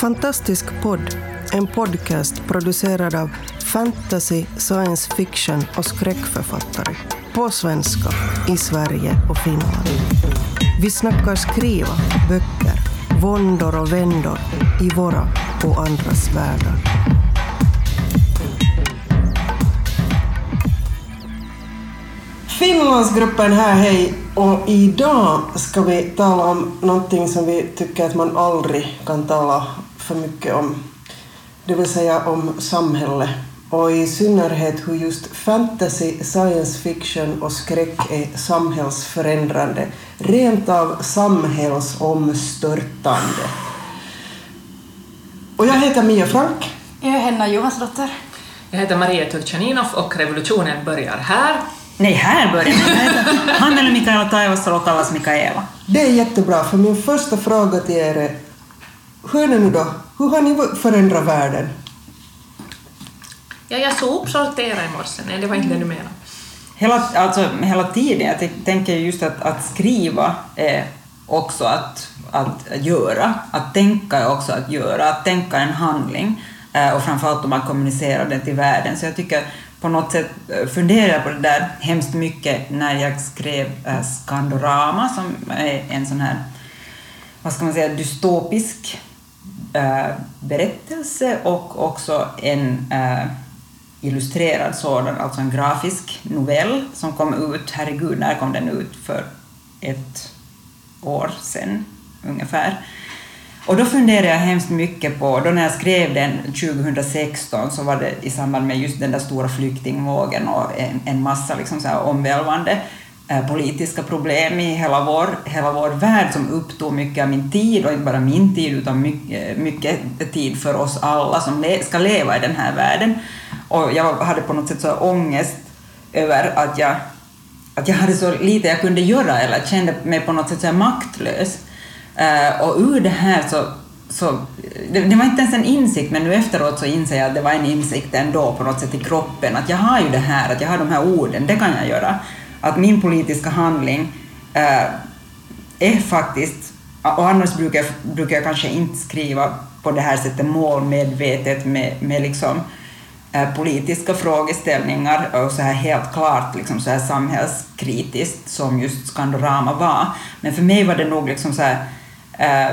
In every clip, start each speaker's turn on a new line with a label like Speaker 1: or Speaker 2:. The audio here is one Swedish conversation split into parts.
Speaker 1: Fantastisk podd, en podcast producerad av fantasy, science fiction och skräckförfattare. På svenska, i Sverige och Finland. Vi snackar skriva, böcker, våndor och vändor i våra och andras världar. Finlandsgruppen här, hej! Och idag ska vi tala om någonting som vi tycker att man aldrig kan tala för mycket om. Det vill säga om samhälle. Och i synnerhet hur just fantasy, science fiction och skräck är samhällsförändrande. Rent av samhällsomstörtande. Och jag heter Mia Frank.
Speaker 2: Jag är Henna Johansdotter.
Speaker 3: Jag heter Maria Turchaninov och revolutionen börjar här.
Speaker 4: Nej, här börjar den. Han eller Mikaela Taivasalo kallas Mikaela.
Speaker 1: Det är jättebra, för min första fråga till er är hur är det nu då? Hur har ni förändrat världen?
Speaker 3: Ja, jag sopsorterade i morse. Nej, det var inte det du menade.
Speaker 4: Hela, alltså, hela tiden, jag tänker just att, att skriva är också att, att göra. Att tänka är också att göra. Att tänka är en handling. Eh, och framförallt om man kommunicerar den till världen. Så jag tycker på något sätt eh, funderade på det där hemskt mycket när jag skrev Skandorama som är en sån här, vad ska man säga, dystopisk Eh, berättelse och också en eh, illustrerad sådan, alltså en grafisk novell som kom ut, herregud, när kom den ut? För ett år sedan ungefär. Och då funderade jag hemskt mycket på, då när jag skrev den 2016 så var det i samband med just den där stora flyktingvågen och en, en massa liksom så här omvälvande Eh, politiska problem i hela vår, hela vår värld som upptog mycket av min tid, och inte bara min tid utan mycket, mycket tid för oss alla som le, ska leva i den här världen. Och jag hade på något sätt så ångest över att jag, att jag hade så lite jag kunde göra eller kände mig på något sätt så maktlös. Eh, och ur det här så, så det, det, var inte ens en insikt, men nu efteråt så inser jag att det var en insikt ändå på något sätt i kroppen, att jag har ju det här, att jag har de här orden, det kan jag göra. Att min politiska handling eh, är faktiskt, och annars brukar jag, brukar jag kanske inte skriva på det här sättet målmedvetet med, med liksom eh, politiska frågeställningar och så här helt klart liksom så här samhällskritiskt som just Skandorama var. Men för mig var det nog liksom så här Eh,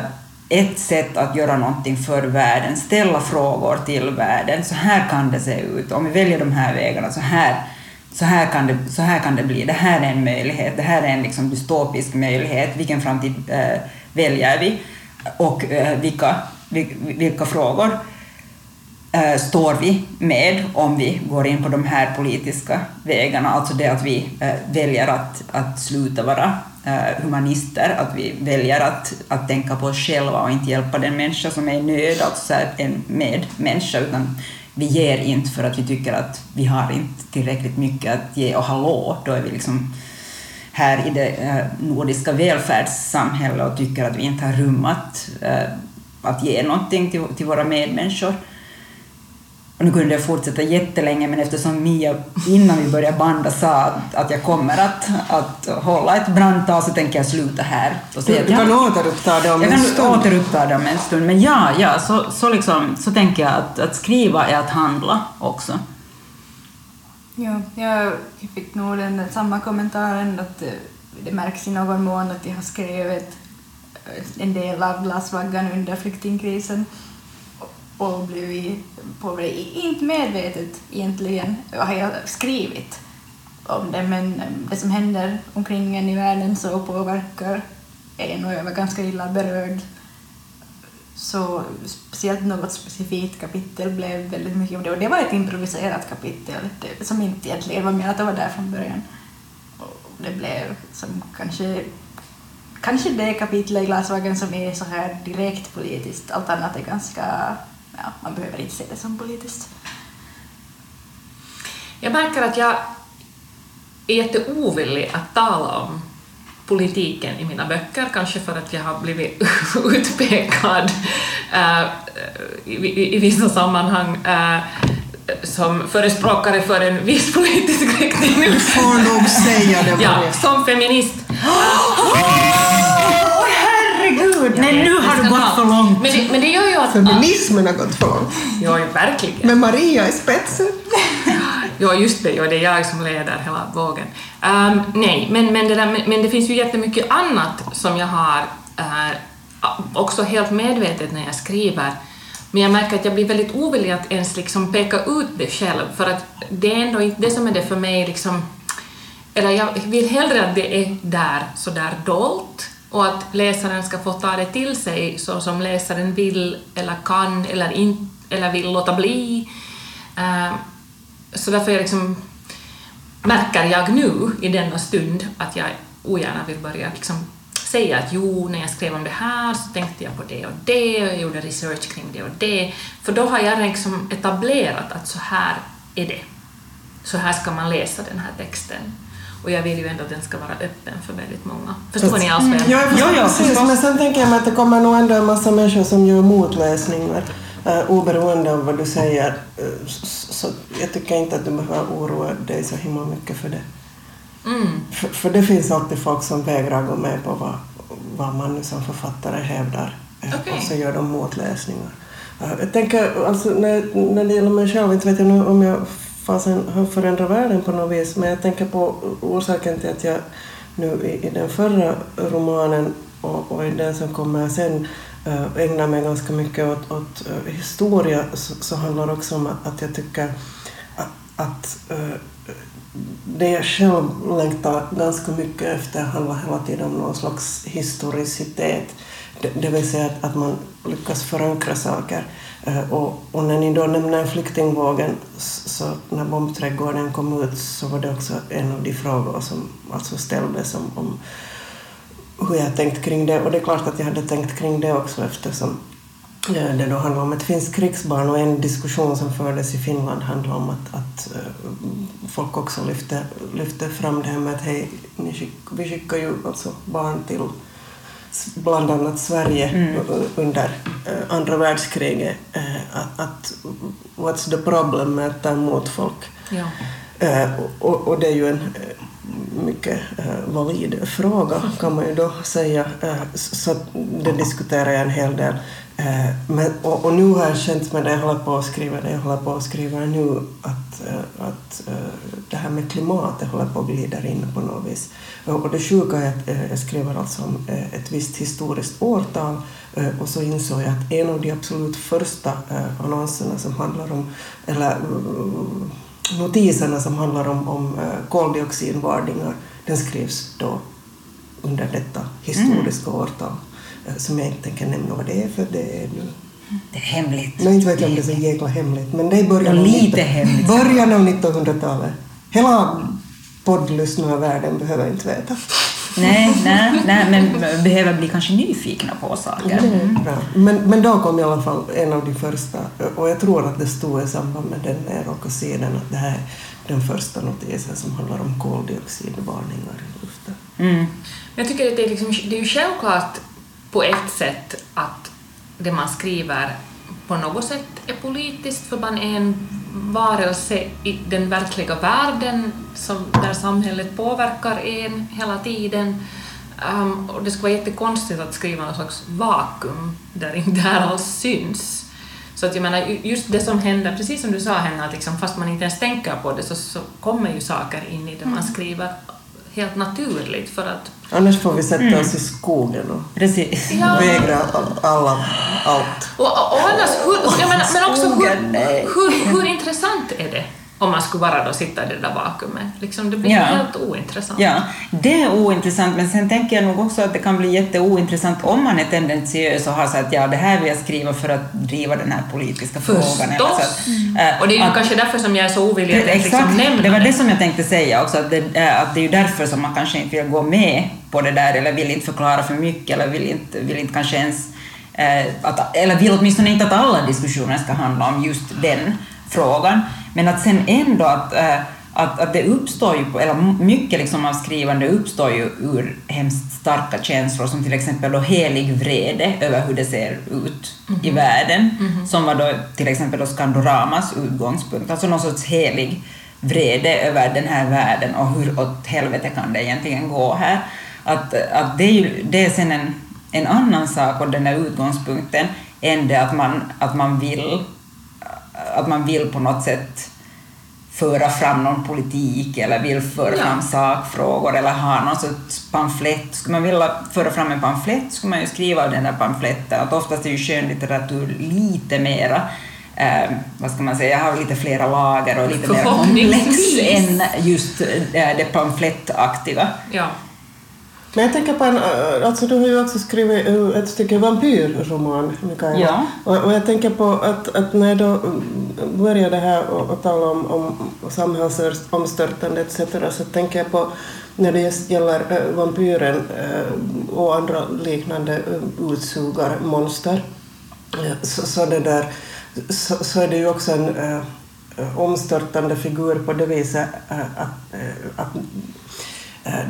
Speaker 4: ett sätt att göra någonting för världen, ställa frågor till världen. Så här kan det se ut. Om vi väljer de här vägarna, så här, så här, kan, det, så här kan det bli. Det här är en möjlighet. Det här är en liksom dystopisk möjlighet. Vilken framtid eh, väljer vi? Och eh, vilka, vilka frågor eh, står vi med om vi går in på de här politiska vägarna? Alltså det att vi eh, väljer att, att sluta vara Eh, humanister, att vi väljer att, att tänka på oss själva och inte hjälpa den människa som är i nöd, alltså en medmänniska, utan vi ger inte för att vi tycker att vi har inte tillräckligt mycket att ge, och hallå, då är vi liksom här i det eh, nordiska välfärdssamhället och tycker att vi inte har rum att, eh, att ge någonting till, till våra medmänniskor. Och nu kunde jag fortsätta jättelänge, men eftersom Mia innan vi började banda sa att, jag kommer att, att hålla ett brandtal så tänker jag sluta här.
Speaker 1: Och säga du, du kan återuppta det om
Speaker 4: en
Speaker 1: stund.
Speaker 4: Jag kan återuppta det om en stund, men ja, ja så, så, liksom, så tänker jag att, att skriva är att handla också.
Speaker 2: Ja, jag fick nog den samma kommentaren att det märks i någon mån att jag har skrivit en del av Glasvaggan under flyktingkrisen och blivit på inte medvetet egentligen har jag skrivit om det, men det som händer omkring en i världen så påverkar en och jag var ganska illa berörd. Så speciellt något specifikt kapitel blev väldigt mycket om det och det var ett improviserat kapitel det, som inte egentligen var menat att vara där från början. Och det blev som kanske kanske det kapitlet i Glasvagen som är så här direkt politiskt, allt annat är ganska ja, man behöver inte se det som politiskt.
Speaker 3: Jag märker att jag är jätteovillig att tala om politiken i mina böcker, kanske för att jag har blivit utpekad äh, i, i, vissa sammanhang äh, som förespråkare för en viss politisk riktning.
Speaker 1: Du får nog säga det.
Speaker 3: Ja, som feminist.
Speaker 4: herregud! Nej, nu har du gått för långt.
Speaker 3: Men det, men det gör ju att
Speaker 1: feminismen har gått för långt.
Speaker 3: Ja, verkligen.
Speaker 1: Med Maria i spetsen.
Speaker 3: Ja, just det, ja, det är jag som leder hela vågen. Ehm, nej, men, men, det där, men, men det finns ju jättemycket annat som jag har uh, också helt medvetet när jag skriver. Men jag märker att jag blir väldigt ovillig att ens liksom peka ut det själv, för att det är ändå inte det som är det för mig. Liksom, eller jag vill hellre att det är där, så där dolt, och att läsaren ska få ta det till sig så som läsaren vill eller kan eller, in, eller vill låta bli. Eh, så därför jag liksom, märker jag nu i denna stund att jag ogärna vill börja liksom säga att jo, när jag skrev om det här så tänkte jag på det och det och jag gjorde research kring det och det. För då har jag liksom etablerat att så här är det. Så här ska man läsa den här texten. Och jag vill ju ändå att den ska vara öppen för väldigt många. Förstår ni alls vad jag
Speaker 1: Ja, jag förstår precis. Men sen tänker jag mig att det kommer nog ändå en massa människor som gör motläsningar. Uh, oberoende av vad du säger. Uh, så jag tycker inte att du behöver oroa dig så himla mycket för det.
Speaker 3: Mm.
Speaker 1: För, för det finns alltid folk som vägrar gå med på vad, vad man nu som författare hävdar. Uh,
Speaker 3: Okej.
Speaker 1: Och så gör de motläsningar. Uh, jag tänker, alltså, när, när det gäller mig själv, inte vet jag nu om jag fasen har förändrat världen på något vis, men jag tänker på orsaken till att jag nu i, i den förra romanen och, och i den som kommer sen eh, ägnar mig ganska mycket åt, åt eh, historia så, så handlar det också om att, jag tycker att, att eh, det jag själv längtar ganska mycket efter handlar hela tiden om någon slags historicitet. Det, det vill säga att, att man lyckas förankra saker. Uh, och, och när ni då nämner flyktingvågen, så när bombträdgården kom ut så var det också en av de frågor som alltså ställdes om, om hur jag tänkt kring det. Och det är klart att jag hade tänkt kring det också eftersom eh, det då handlar om ett finskt krigsbarn och en diskussion som fördes i Finland handlar om att, att uh, folk också lyfte, lyfte fram det här med att hej, skick, vi skickar ju alltså barn till bland annat Sverige mm. under andra världskriget. Uh, att, att what's the problem med att ta emot folk?
Speaker 3: Ja.
Speaker 1: och, och det är ju en mycket valid fråga kan man ju då säga. Så det diskuterar jag en hel del. Uh, men, och, och, nu har jag känt med det jag håller på att skriva, det jag håller på att skriva nu, att, att det här med klimatet håller på att glida in på något vis. och det sjuka är att jag skriver alltså om ett visst historiskt årtal och så insåg jag att en av de absolut första annonserna som handlar om, eller notiserna som handlar om, om koldioxidvarningar, den skrivs då under detta historiska mm. årtal som jag inte tänker nämna vad det är för det är nu
Speaker 4: det är hemligt.
Speaker 1: Nej, inte vet jag om det är så jäkla hemligt, men det är början,
Speaker 4: av, lite hemligt.
Speaker 1: början av 1900-talet. Hela poddlyssnarvärlden behöver inte veta.
Speaker 4: Nej, nej, nej, men behöver bli kanske nyfikna på saker.
Speaker 1: Mm. Bra. Men, men då kom i alla fall en av de första, och jag tror att det stod i samband med den när jag råkade se den, att det här är den första notisen som handlar om koldioxidvarningar i luften.
Speaker 3: Mm. Jag tycker att det är, liksom, det är ju självklart på ett sätt att det man skriver på något sätt är politiskt, för man är en varelse i den verkliga världen som, där samhället påverkar en hela tiden. Um, och det skulle vara jättekonstigt att skriva någon slags vakuum där inte det här alls syns. Så att jag menar, just det som händer, precis som du sa Henna, att liksom, fast man inte ens tänker på det så, så kommer ju saker in i det man skriver helt naturligt för att
Speaker 1: Annars får vi sätta oss i skogen och
Speaker 4: Precis.
Speaker 3: Ja.
Speaker 1: vägra alla allt.
Speaker 3: Och, och, annars, hur, jag menar, men också hur,
Speaker 4: nej.
Speaker 3: hur, hur intressant är det om man skulle bara då sitta i det där vakuumet? Liksom, det blir
Speaker 4: Ja.
Speaker 3: helt ointressant.
Speaker 4: Ja, det är ointressant, men sen tänker jag nog också att det kan bli jätteointressant om man är tendentiös och har sagt att ja, det här vill jag skriva för att driva den här politiska frågan. eller så
Speaker 3: Förstås!
Speaker 4: att, äh,
Speaker 3: Och det är ju
Speaker 4: att-
Speaker 3: kanske därför som jag är så ovillig att
Speaker 4: Exakt,
Speaker 3: liksom nämna
Speaker 4: det var det som jag tänkte säga också, att det, äh, att det är ju därför som man kanske inte vill gå med på det där, eller vill inte förklara för mycket, eller vill inte, vill inte kanske ens, eh, att, eller vill åtminstone inte att alla diskussioner ska handla om just den frågan, men att sen ändå att, eh, att, att det uppstår ju, eller mycket liksom av skrivande uppstår ju ur hemskt starka känslor, som till exempel då helig vrede över hur det ser ut i världen, som var då till exempel då Skandoramas utgångspunkt, alltså någon sorts helig vrede över den här världen och hur åt helvete kan det egentligen gå här. Att, att det, är ju, det är sen en, en annan sak och den där utgångspunkten än det att man, att man vill att man vill på något sätt föra fram någon politik eller vill föra
Speaker 3: Ja.
Speaker 4: fram sakfrågor eller ha någon sorts pamflett. Skulle man vilja föra fram en pamflett skulle man ju skriva den där pamfletten. Att oftast är ju skönlitteratur lite mera eh, vad ska man säga, har lite flera lager och lite mer komplex än just eh, det pamflettaktiga.
Speaker 3: Ja.
Speaker 1: Men jag tänker på en, äh, alltså du har ju också skrivit äh, ett stycke vampyrroman, Mikaela.
Speaker 4: Ja.
Speaker 1: Och, och jag tänker på att, att när jag då mm, började här och, och tala om, om samhällsomstörtande etc. så tänker jag på när det gäller äh, vampyren och andra liknande utsugarmonster så, så, det där, så, så är det ju också en omstörtande figur på det viset att, att Eh,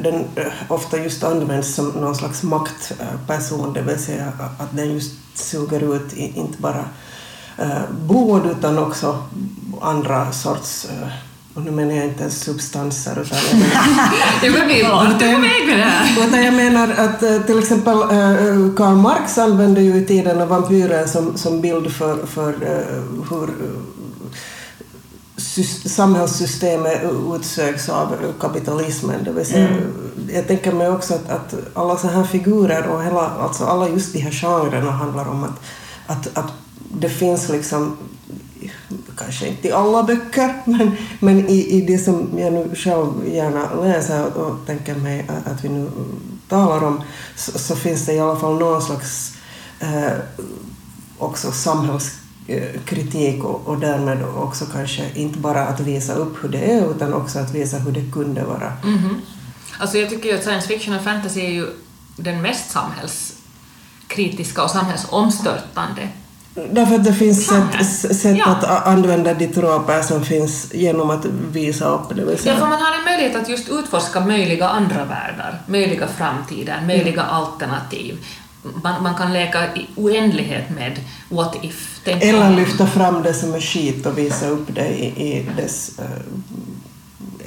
Speaker 1: den eh, ofta just används som någon slags maktperson, det vill säga att den just suger ut inte bara eh, bod utan också andra sorts, eh, och nu menar jag inte ens substanser utan jag menar
Speaker 3: Det var vi vart är på väg med det här?
Speaker 1: utan jag menar att eh, till exempel eh, Karl Marx använde ju i tiden vampyren som, som bild för, för eh, hur eh, samhällssystemet utsöks av kapitalismen. Det vill säga, Jag tänker mig också att, att alla sådana här figurer och hela, alltså alla just de här genrerna handlar om att, att, att det finns liksom kanske inte i alla böcker, men, men i, i det som jag nu själv gärna läser och, och tänker mig att, att vi nu talar om, så, så finns det i alla fall någon slags eh, också samhällskritik och, och därmed också kanske inte bara att visa upp hur det är utan också att visa hur det kunde vara.
Speaker 3: Mhm. Alltså jag tycker ju att science fiction och fantasy är ju den mest samhällskritiska och samhällsomstörtande.
Speaker 1: Därför att det finns sätt, sätt
Speaker 3: Ja.
Speaker 1: att använda de troper som finns genom att visa upp. Det vill
Speaker 3: Ja,
Speaker 1: säga.
Speaker 3: för man har en möjlighet att just utforska möjliga andra världar, möjliga framtider, möjliga alternativ. Man, man kan leka i oändlighet med what if. Tänk
Speaker 1: Eller lyfta fram det som är skit och visa upp det i, i dess äh,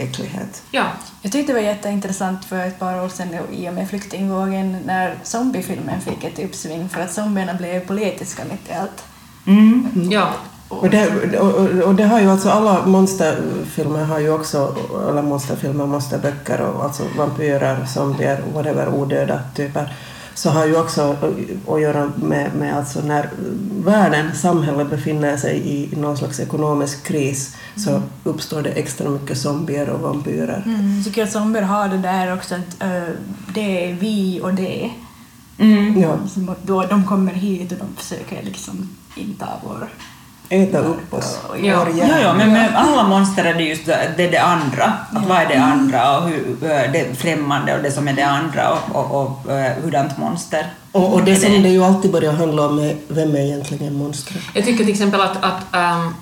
Speaker 1: äcklighet.
Speaker 3: Ja,
Speaker 2: Jag tyckte det var jätteintressant för ett par år sedan i och med flyktingvågen när zombiefilmen fick ett uppsving för att zombierna blev politiska mitt i allt.
Speaker 4: Mm.
Speaker 3: ja.
Speaker 1: Och det, och, och- det har ju alltså alla monsterfilmer har ju också, eller monsterfilmer, monsterböcker och alltså vampyrer, zombier, whatever, odöda typer, så har ju också att göra med, med alltså när världen, samhället befinner sig i någon slags ekonomisk kris så uppstår det extra mycket zombier och vampyrer.
Speaker 2: Mm. Tycker att zombier har det där också att äh, det är vi och det.
Speaker 4: Mm.
Speaker 1: Ja,
Speaker 2: då de kommer hit och de försöker liksom inta vår...
Speaker 1: äta upp oss.
Speaker 3: Ja.
Speaker 1: hjärna.
Speaker 4: jo, men med alla monster är det just det, det, andra. Att vad är det andra och hur, eh, det främmande och det som är det andra och, och, och eh, hurdant monster.
Speaker 1: Och, och det som det ju alltid börjar handla om är vem är egentligen monstret?
Speaker 3: Jag tycker till exempel att, att ähm,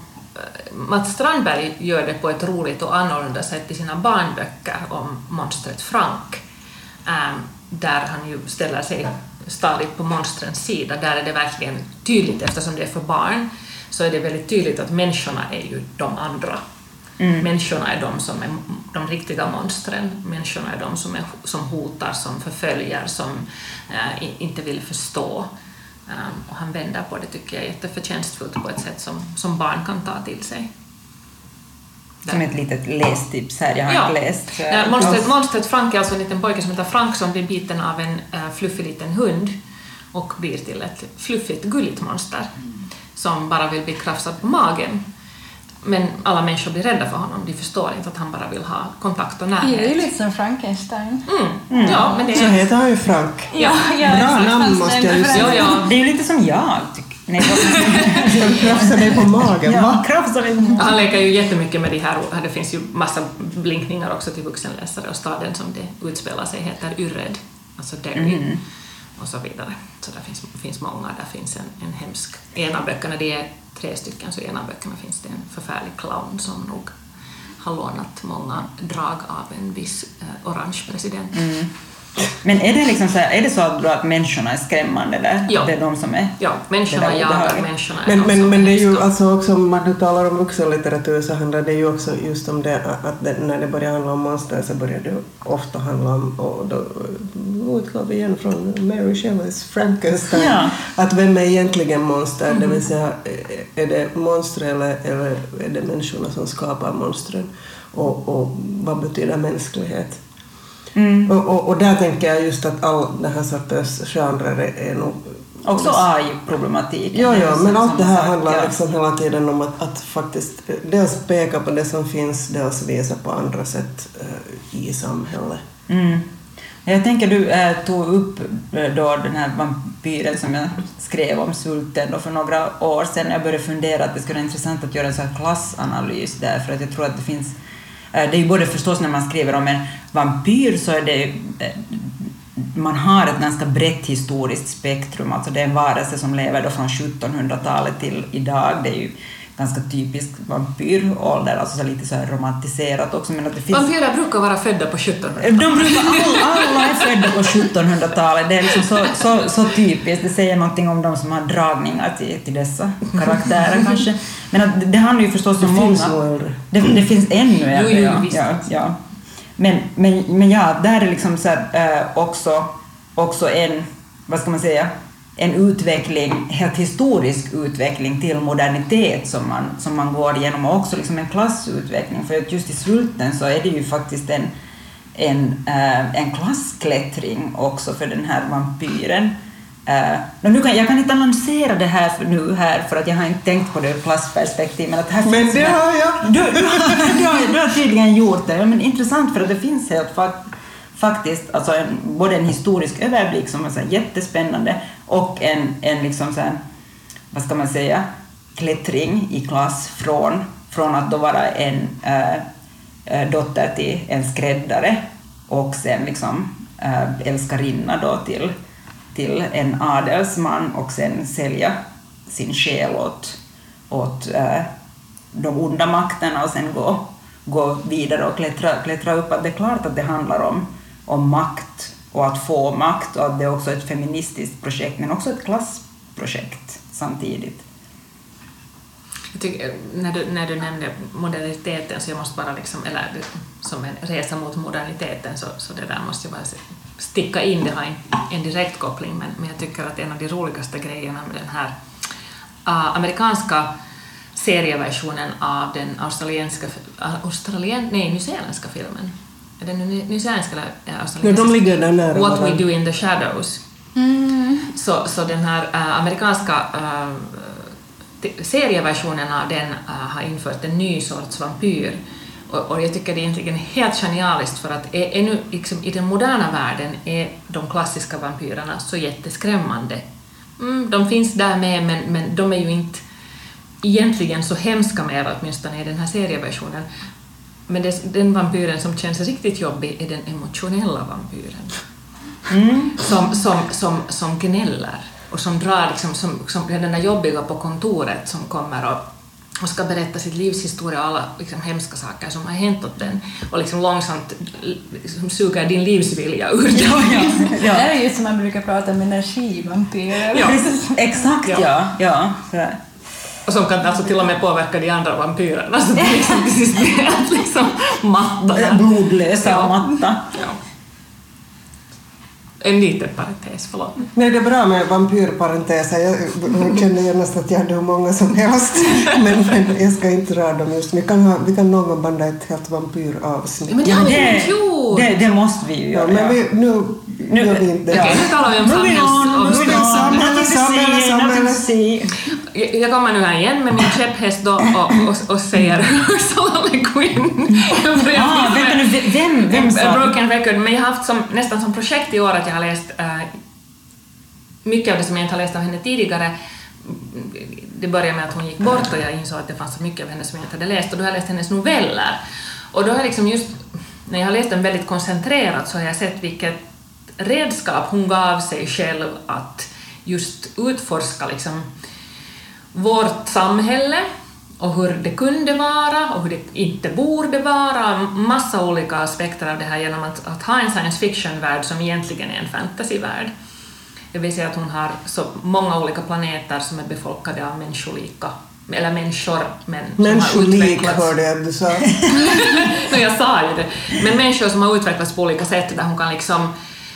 Speaker 3: Mats Strandberg gör det på ett roligt och annorlunda sätt i sina barnböcker om monstret Frank, ähm, där han ju ställer sig stadigt på monstrens sida. Där är det verkligen tydligt, eftersom det är för barn, så är det väldigt tydligt att människorna är ju de andra. Människorna är de som är de riktiga monstren. Människorna är de som, är, som hotar, som förföljer, som eh, inte vill förstå. Um, och han vänder på det tycker jag är jätteförtjänstfullt på ett sätt som, som barn kan ta till sig.
Speaker 4: Som ett litet lästips här, jag har
Speaker 3: Ja.
Speaker 4: inte läst. eh,
Speaker 3: Nej, monstret, monstret Frank är alltså en liten pojke som heter Frank som blir biten av en uh, fluffig liten hund och blir till ett fluffigt, gulligt monster som bara vill bli krafsad på magen. Men alla människor blir rädda för honom, de förstår inte att han bara vill ha kontakt och
Speaker 2: Det är ju
Speaker 3: närhet.
Speaker 2: lite som Frankenstein.
Speaker 3: Mm. Ja, men det
Speaker 1: Så
Speaker 3: är...
Speaker 1: heter han ju Frank.
Speaker 3: Ja.
Speaker 2: ja,
Speaker 1: Bra
Speaker 2: exakt.
Speaker 1: namn måste jag ju
Speaker 2: referens.
Speaker 3: Ja, ja.
Speaker 4: Det är ju lite som jag, tycker Nej, vad-
Speaker 1: Ska du krafsa dig på magen?
Speaker 4: ja, krafsar lite.
Speaker 3: Han leker ju jättemycket med de här, det finns ju massa blinkningar också till vuxenläsare och staden som det utspelar sig heter Yrred, alltså Derry och så vidare. Så där finns, finns många, där finns en, en hemsk, i en av böckerna, det är tre stycken, så i en av böckerna finns det en förfärlig clown som nog har lånat många drag av en viss eh, orange president. Mm.
Speaker 4: Men är det, liksom så här, är det så att, människorna är skrämmande där?
Speaker 3: Ja.
Speaker 4: Det är de som är...
Speaker 3: Ja, människorna jagar människorna. är
Speaker 1: Men, men, men det är ju alltså också, om man nu talar om vuxenlitteratur så handlar det ju också just om det att det, när det börjar handla om monster så börjar det ofta handla om, och då utgår vi igen från Mary Shelleys Frankenstein,
Speaker 4: Ja.
Speaker 1: att vem är egentligen monster, det vill säga är det monster eller, eller är det människorna som skapar monstren och, och vad betyder mänsklighet?
Speaker 4: Mm.
Speaker 1: Och, och, och där tänker jag just att all den här sortens genrer är, är nog
Speaker 4: Också AI-problematiken. Är
Speaker 1: ja,
Speaker 4: liksom
Speaker 1: men allt det här
Speaker 4: sak,
Speaker 1: handlar
Speaker 4: ja.
Speaker 1: liksom hela tiden om att, att faktiskt eh, dels peka på det som finns, dels visa på andra sätt eh, i samhället.
Speaker 4: Mm. Jag tänker du äh, tog upp äh, då den här vampyren som jag skrev om svulten då för några år sedan. Jag började fundera att det skulle vara intressant att göra en sån här klassanalys där för att jag tror att det finns Eh, det är ju både förstås när man skriver om en vampyr så är det eh, man har ett ganska brett historiskt spektrum, alltså det är en varelse som lever då från 1700-talet till idag. Det är ju ganska typisk vampyrålder, alltså så lite så här romantiserat också. Men att det finns...
Speaker 3: Vampyrer brukar vara födda på 1700
Speaker 4: De brukar, alla, alla är födda på 1700-talet, det är liksom så, så, så typiskt, det säger någonting om de som har dragningar till, till dessa karaktärer kanske. Men att det, det handlar ju förstås om
Speaker 1: finns
Speaker 4: många... Det, det finns ännu äldre,
Speaker 3: jo,
Speaker 4: ja.
Speaker 3: visst.
Speaker 4: ja, ja. Men, men, men ja, där är liksom så här, äh, också, också en, vad ska man säga, en utveckling, helt historisk utveckling till modernitet som man, som man går igenom och också liksom en klassutveckling. För just i Svulten så är det ju faktiskt en, en, äh, en klassklättring också för den här vampyren. Uh, nu kan, jag kan inte analysera det här för, nu här för att jag har inte tänkt på det ur klassperspektiv. Men, att här
Speaker 1: Men det
Speaker 4: en-
Speaker 1: har jag!
Speaker 4: du, du, har, du, har, du har tydligen gjort det. Ja, men intressant för att det finns helt fak, faktiskt alltså en, både en historisk överblick som är så här jättespännande och en, en liksom så här, vad ska man säga, klättring i klass från, från att då vara en äh, dotter till en skräddare och sen liksom äh, älskarinna då till, till en adelsman och sen sälja sin själ åt, åt äh, de onda makterna och sen gå, gå vidare och klättra, klättra upp. Att det är klart att det handlar om, om makt och att få makt och att det är också ett feministiskt projekt men också ett klassprojekt samtidigt.
Speaker 3: Jag tycker, när, du, när du nämnde moderniteten så jag måste bara liksom, eller som en resa mot moderniteten så, så det där måste jag bara sticka in, det har en, en direkt koppling men, men jag tycker att en av de roligaste grejerna med den här uh, amerikanska serieversionen av den australienska, äh, australien, nej, nyzeeländska filmen. Är den ny- nyzeeländska eller
Speaker 1: Ja,
Speaker 3: australiensiska?
Speaker 1: de ligger där nära
Speaker 3: What We
Speaker 1: varandra.
Speaker 3: Do In The Shadows. Så, så den här äh, amerikanska äh, serieversionen av den äh, har infört en ny sorts vampyr. Och, och jag tycker det är egentligen helt genialiskt för att är, ännu liksom, i den moderna världen är de klassiska vampyrerna så jätteskrämmande. Mm, de finns där med men, men de är ju inte egentligen så hemska mer, åtminstone i den här serieversionen. Men det, den vampyren som känns riktigt jobbig är den emotionella vampyren som, som, som, som gnäller och som drar, liksom, som, som den där jobbiga på kontoret som kommer och, och ska berätta sitt livs historia och alla liksom, hemska saker som har hänt åt den och liksom långsamt liksom, suger din livsvilja ur dig.
Speaker 2: Det här är ju som man brukar prata om energivampyrer.
Speaker 3: Ja.
Speaker 4: Exakt
Speaker 3: Ja.
Speaker 4: ja. ja.
Speaker 3: Och som kan alltså till och med påverka de andra vampyrerna så det liksom till sist blir helt liksom matta.
Speaker 4: Blodlösa
Speaker 3: Ja.
Speaker 4: matta.
Speaker 3: Ja. En liten parentes, förlåt.
Speaker 1: Nej, det är bra med vampyrparenteser. Jag känner genast att jag hade hur många som helst. Men, men jag ska inte dra dem just nu. Vi kan, ha, vi kan någon gång banda ett helt vampyravsnitt.
Speaker 3: Men det
Speaker 4: Ja,
Speaker 3: har vi
Speaker 4: det,
Speaker 3: inte gjort!
Speaker 4: det, det måste vi ju
Speaker 1: Ja,
Speaker 4: göra.
Speaker 1: men vi, nu
Speaker 4: Nu-
Speaker 1: gör vi inte det.
Speaker 3: Okej, nu talar vi om samhälls...
Speaker 1: Samhälle, samhälle, samhälle.
Speaker 3: Jag kommer nu här igen med min käpphäst då och, och, och säger Ursula Le Guin.
Speaker 4: Ah, vem, vem
Speaker 3: A
Speaker 4: sa...
Speaker 3: broken record, men jag har haft som, nästan som projekt i år att jag har läst äh, mycket av det som jag inte har läst av henne tidigare. Det började med att hon gick bort och jag insåg att det fanns så mycket av henne som jag inte hade läst och då har jag läst hennes noveller. Och då har jag liksom just, när jag har läst den väldigt koncentrerat så har jag sett vilket redskap hon gav sig själv att just utforska liksom vårt samhälle och hur det kunde vara och hur det inte borde vara, massa olika aspekter av det här genom att, att ha en science fiction-värld som egentligen är en fantasyvärld. Det vill säga att hon har så många olika planeter som är befolkade av människolika, eller människor, men
Speaker 1: Människolik hörde jag du sa.
Speaker 3: no, jag sa ju det. Men människor som har utvecklats på olika sätt där hon kan liksom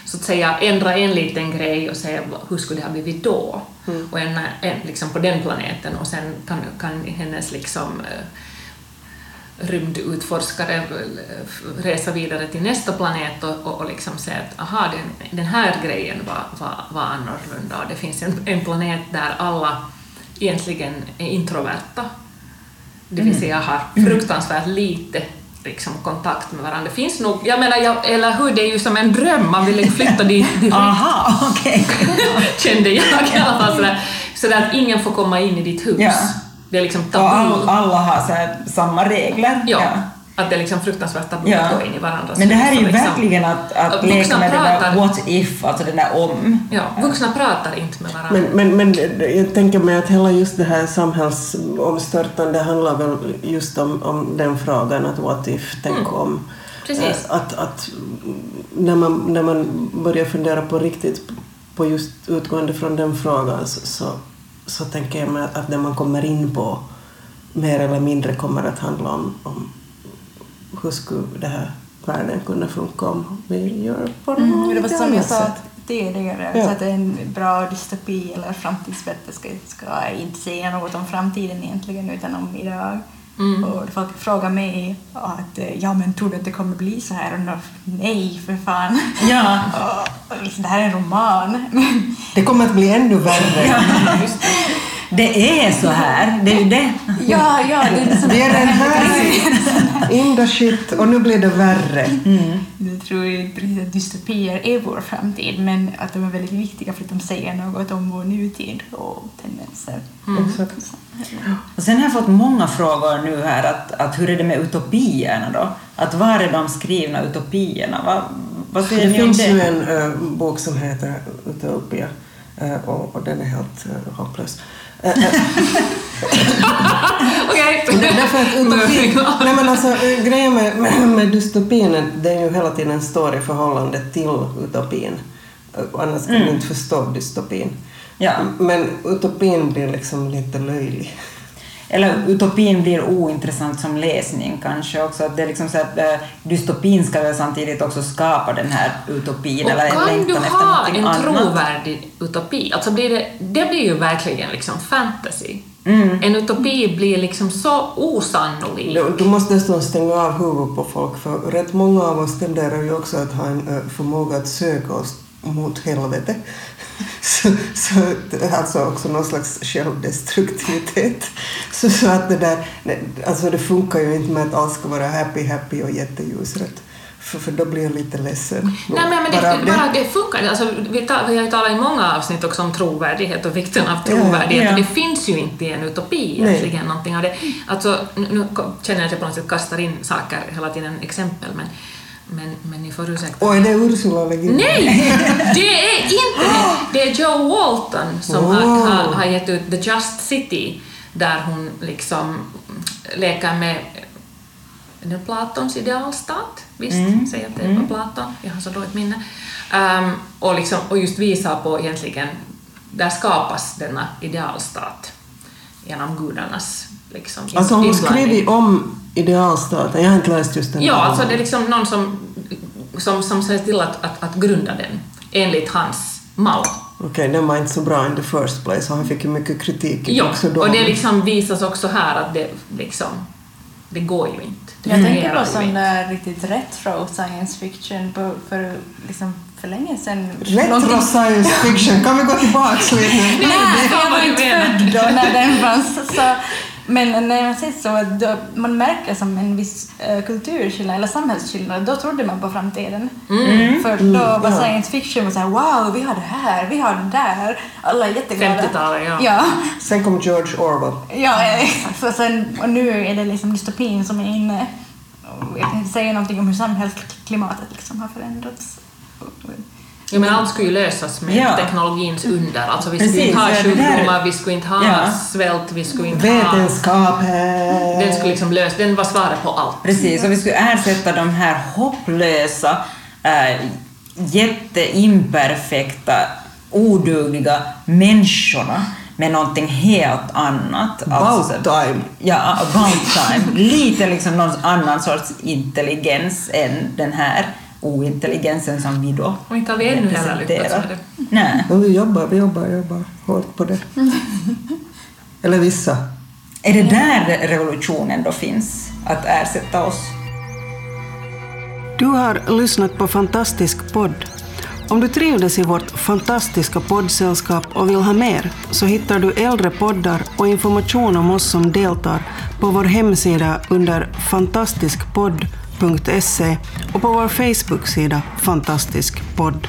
Speaker 3: så att säga ändra en liten grej och säga hur skulle det ha blivit då? Och en, en, liksom på den planeten. Och sen kan, kan hennes liksom eh, rymdutforskare eh, resa vidare till nästa planet och, och, och liksom säga att aha, den, den här grejen var, var, var annorlunda. Och det finns en, en planet där alla egentligen är introverta. Det vill säga har fruktansvärt lite liksom, kontakt med varandra. Det finns nog, jag menar, jag, eller hur, det är ju som en dröm, man vill flytta dit direkt
Speaker 4: Aha, okej.
Speaker 3: kände jag i alla fall sådär, sådär att ingen får komma in i ditt hus.
Speaker 4: Ja.
Speaker 3: Det är liksom
Speaker 4: Och
Speaker 3: tabu.
Speaker 4: all, alla har så samma regler.
Speaker 3: Ja, att det är liksom fruktansvärt tabu
Speaker 4: Ja.
Speaker 3: att gå in i varandras
Speaker 4: Men det här är ju
Speaker 3: liksom,
Speaker 4: verkligen att, att
Speaker 3: att
Speaker 4: leka
Speaker 3: vuxna
Speaker 4: med det där
Speaker 3: pratar.
Speaker 4: what if, alltså det där om.
Speaker 3: Ja, vuxna pratar inte med varandra.
Speaker 1: Men, men, men jag tänker mig att hela just det här samhällsomstörtande handlar väl just om, om den frågan att what if, tänk om.
Speaker 3: Precis.
Speaker 1: Eh, Att, att när, man, när man börjar fundera på riktigt på just utgående från den frågan så, så, så tänker jag mig att, att det man kommer in på mer eller mindre kommer att handla om, om hur skulle det här världen kunna funka om vi gör på något
Speaker 2: Mm, det var som jag sa tidigare,
Speaker 1: Ja.
Speaker 2: så att en bra dystopi eller framtidsberättelse ska, ska inte säga något om framtiden egentligen utan om idag.
Speaker 3: Mm.
Speaker 2: Och folk frågar mig att ja men tror du att det kommer bli så här? Och då, nej för fan.
Speaker 4: Ja.
Speaker 2: Och, och det här är en roman.
Speaker 1: Det kommer att bli ännu värre.
Speaker 4: Det är så här, det är ju det.
Speaker 2: ja, ja, det är liksom
Speaker 1: Det är den här in the shit och nu blir det värre.
Speaker 2: Jag tror inte riktigt att dystopier är vår framtid men att de är väldigt viktiga för att de säger något om vår nutid och tendenser.
Speaker 1: Exakt.
Speaker 4: Och sen har jag fått många frågor nu här, att, att hur är det med utopierna då? Att var är de skrivna utopierna? Vad, vad säger
Speaker 1: Det
Speaker 4: ni om
Speaker 1: finns
Speaker 4: det?
Speaker 1: ju en eh, bok som heter Utopia eh, och, och den är helt uh, hopplös.
Speaker 3: Okej.
Speaker 1: det- därför att utopi, nej men alltså, eh, grejen med, med, med dystopin är det är ju hela tiden står i förhållande till utopin. Eh, Annars kan du inte förstå dystopin.
Speaker 4: Ja.
Speaker 1: Men utopin blir liksom lite löjlig.
Speaker 4: Eller utopin blir ointressant som läsning kanske också. Att det är liksom så att äh, dystopin ska väl samtidigt också skapa den här utopin
Speaker 3: Och
Speaker 4: eller en
Speaker 3: kan du
Speaker 4: längtan efter
Speaker 3: ha
Speaker 4: någonting
Speaker 3: en
Speaker 4: annat.
Speaker 3: trovärdig utopi? Alltså blir det, det blir ju verkligen liksom fantasy.
Speaker 4: Mm.
Speaker 3: En utopi blir liksom så osannolik.
Speaker 1: Du, du måste nästan stänga av huvudet på folk för rätt många av oss tenderar ju också att ha en eh, förmåga att söka oss mot helvete. Så, så alltså också någon slags självdestruktivitet. Så, så att det där, alltså det funkar ju inte med att allt ska vara happy, happy och jätteljusrätt. För, för då blir jag lite ledsen.
Speaker 3: Nej, men, men det,
Speaker 1: Bara av
Speaker 3: bara, det funkar. Alltså, vi, ta, vi har ju talat i många avsnitt också om trovärdighet och vikten av
Speaker 1: Ja,
Speaker 3: trovärdighet.
Speaker 4: ja.
Speaker 3: och Det finns ju inte i en utopi
Speaker 1: Nej.
Speaker 3: egentligen någonting av det. Alltså, nu nu känner jag att jag på något sätt kastar in saker hela tiden, exempel, men, men, men ni får ursäkta.
Speaker 1: Är det Ursula Le Guin?
Speaker 3: Nej! Det är inte det! Det är Joe Walton som har,
Speaker 1: Wow.
Speaker 3: har, har gett ut The Just City, där hon liksom leker med är det Platons idealstat? Visst, säger att det var Platon, jag har så dåligt minne. Ehm, och, liksom, och just visar på egentligen, där skapas denna idealstat genom gudarnas liksom,
Speaker 1: Alltså hon har skrivit om idealstaten. Jag har inte läst just den.
Speaker 3: Ja, alltså det är liksom någon som, som, som ser till att, att, att grunda den enligt hans mall.
Speaker 1: Okej, den var inte så bra in the first place och han fick ju mycket kritik
Speaker 3: Ja,
Speaker 1: också då.
Speaker 3: och det liksom visas också här att det liksom, det går ju inte. Det
Speaker 2: Jag tänker på sån där riktigt retro science fiction på, för, liksom, för länge sedan.
Speaker 1: Retro
Speaker 2: Någonting-
Speaker 1: science fiction, kan vi gå tillbaks lite?
Speaker 2: Nej,
Speaker 3: det
Speaker 2: jag
Speaker 3: var
Speaker 2: inte född då när den fanns. Så, men när man ser så, då, man märker som en viss uh, kulturskillnad eller samhällsskillnad, då trodde man på framtiden. För då var science fiction var så här, wow, vi har det här, vi har det där. Alla är jätteglada.
Speaker 3: 50-talet, ja.
Speaker 2: Ja,
Speaker 1: Sen kom George Orwell.
Speaker 2: ja exakt. Så sen, och nu är det liksom dystopin som är inne. Och jag kan inte säga någonting om hur samhällsklimatet liksom har förändrats.
Speaker 3: Ja, men allt skulle ju lösas med
Speaker 4: Ja.
Speaker 3: teknologins under. Alltså vi skulle
Speaker 4: Precis,
Speaker 3: inte ha sjukdomar, vi skulle inte ha
Speaker 4: Ja.
Speaker 3: svält, vi skulle inte ha...
Speaker 1: Vetenskapen!
Speaker 3: Den skulle liksom lösa, den var svaret på allt.
Speaker 4: Precis, och vi skulle ersätta de här hopplösa, äh, jätteimperfekta, odugliga människorna med någonting helt annat. Alltså,
Speaker 1: About time.
Speaker 4: Ja, about time. Lite liksom någon annan sorts intelligens än den här ointelligensen som vi då
Speaker 3: Och inte har vi ännu heller lyckats med det.
Speaker 4: Nej.
Speaker 1: Men vi jobbar, vi jobbar, jobbar hårt på det. Eller vissa.
Speaker 4: Är det där revolutionen då finns? Att ersätta oss?
Speaker 1: Du har lyssnat på Fantastisk podd. Om du trivdes i vårt fantastiska poddsällskap och vill ha mer så hittar du äldre poddar och information om oss som deltar på vår hemsida under fantastiskpodd.se och på vår Facebook-sida Fantastisk podd.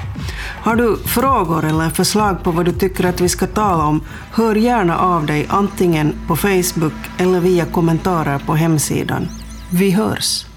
Speaker 1: Har du frågor eller förslag på vad du tycker att vi ska tala om, hör gärna av dig antingen på Facebook eller via kommentarer på hemsidan. Vi hörs!